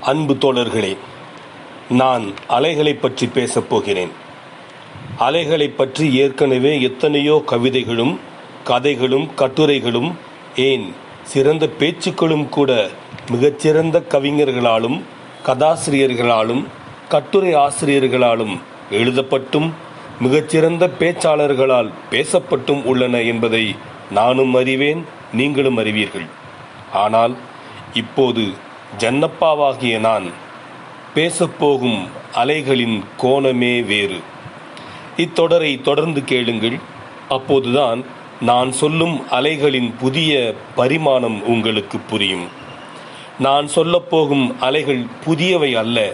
அன்பு தோழர்களே நான் அலைகளைப் பற்றி பேசப் போகிறேன். அலைகளைப் பற்றி ஏற்கனவே எத்தனையோ கவிதைகளும் கதைகளும் கட்டுரைகளும் ஏன் சிறந்த பேச்சுக்களும் கூட மிகச்சிறந்த கவிஞர்களாலும் கதாசிரியர்களாலும் கட்டுரை ஆசிரியர்களாலும் எழுதப்பட்டும் மிகச்சிறந்த பேச்சாளர்களால் பேசப்பட்டும் உள்ளன என்பதை நானும் அறிவேன் நீங்களும் அறிவீர்கள். ஆனால் இப்போது ஜன்னப்பாவாகிய நான் பேசப்போகும் அலைகளின் கோணமே வேறு. இத்தொடரை தொடர்ந்து கேளுங்கள். அப்போதுதான் நான் சொல்லும் அலைகளின் புதிய பரிமாணம் உங்களுக்கு புரியும். நான் சொல்லப்போகும் அலைகள் புதியவை அல்ல.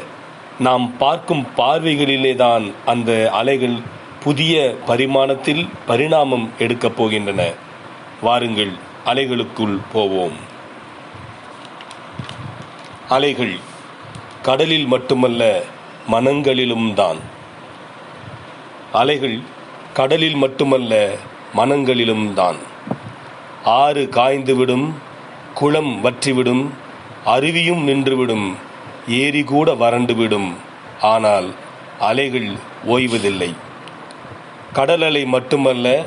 நாம் பார்க்கும் பார்வைகளிலேதான் அந்த அலைகள் புதிய பரிமாணத்தில் பரிணாமம் எடுக்கப் போகின்றன. வாருங்கள் அலைகளுக்குள் போவோம். அலைகள் கடலில் மட்டுமல்ல மனங்களிலும் தான். அலைகள் கடலில் மட்டுமல்ல மனங்களிலும் தான். ஆறு காய்ந்துவிடும் குளம் வற்றிவிடும் அருவியும் நின்றுவிடும் ஏரி கூட வறண்டுவிடும். ஆனால் அலைகள் ஓய்வதில்லை. கடல் அலை மட்டுமல்ல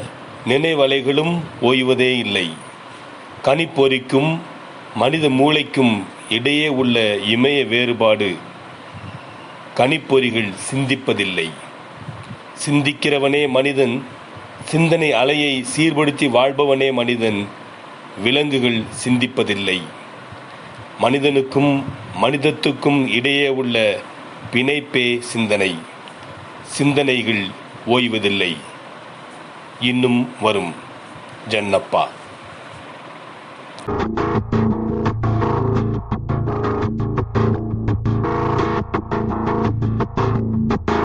நினைவலைகளும் ஓய்வதே இல்லை. கனிப்பொறிக்கும் மனித மூளைக்கும் இடையே உள்ள இமய வேறுபாடு கனிப்பொறிகள் சிந்திப்பதில்லை. சிந்திக்கிறவனே மனிதன் சிந்தனை அலையை சீர்படுத்தி வாழ்பவனே மனிதன் விலங்குகள் சிந்திப்பதில்லை. மனிதனுக்கும் மனிதத்துக்கும் இடையே உள்ள பிணைப்பே சிந்தனை. சிந்தனைகள் ஓய்வதில்லை. இன்னும் வரும். ஜன்னப்பா.